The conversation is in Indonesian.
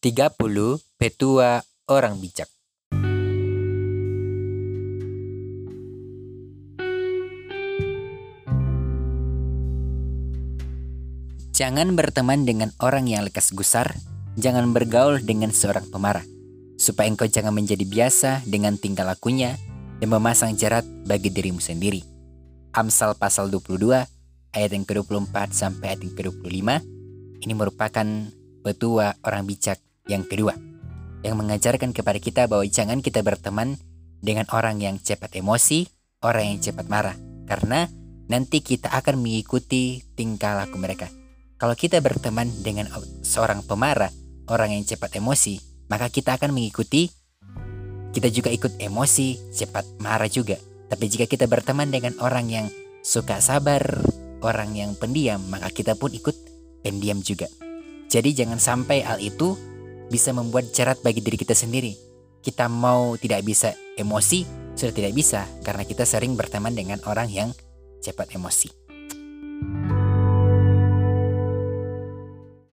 30 petua orang bijak. Jangan berteman dengan orang yang lekas gusar, jangan bergaul dengan seorang pemarah, supaya engkau jangan menjadi biasa dengan tingkah lakunya dan memasang jerat bagi dirimu sendiri. Amsal pasal 22 ayat yang ke-24 sampai ayat yang ke-25 ini merupakan petua orang bijak yang kedua yang mengajarkan kepada kita bahwa jangan kita berteman dengan orang yang cepat emosi, orang yang cepat marah karena nanti kita akan mengikuti tingkah laku mereka. Kalau kita berteman dengan seorang pemarah, orang yang cepat emosi, maka kita akan mengikuti kita juga ikut emosi, cepat marah juga. Tapi jika kita berteman dengan orang yang suka sabar, orang yang pendiam, maka kita pun ikut pendiam juga. Jadi jangan sampai hal itu bisa membuat jerat bagi diri kita sendiri. Kita mau tidak bisa emosi, sudah tidak bisa karena kita sering berteman dengan orang yang cepat emosi.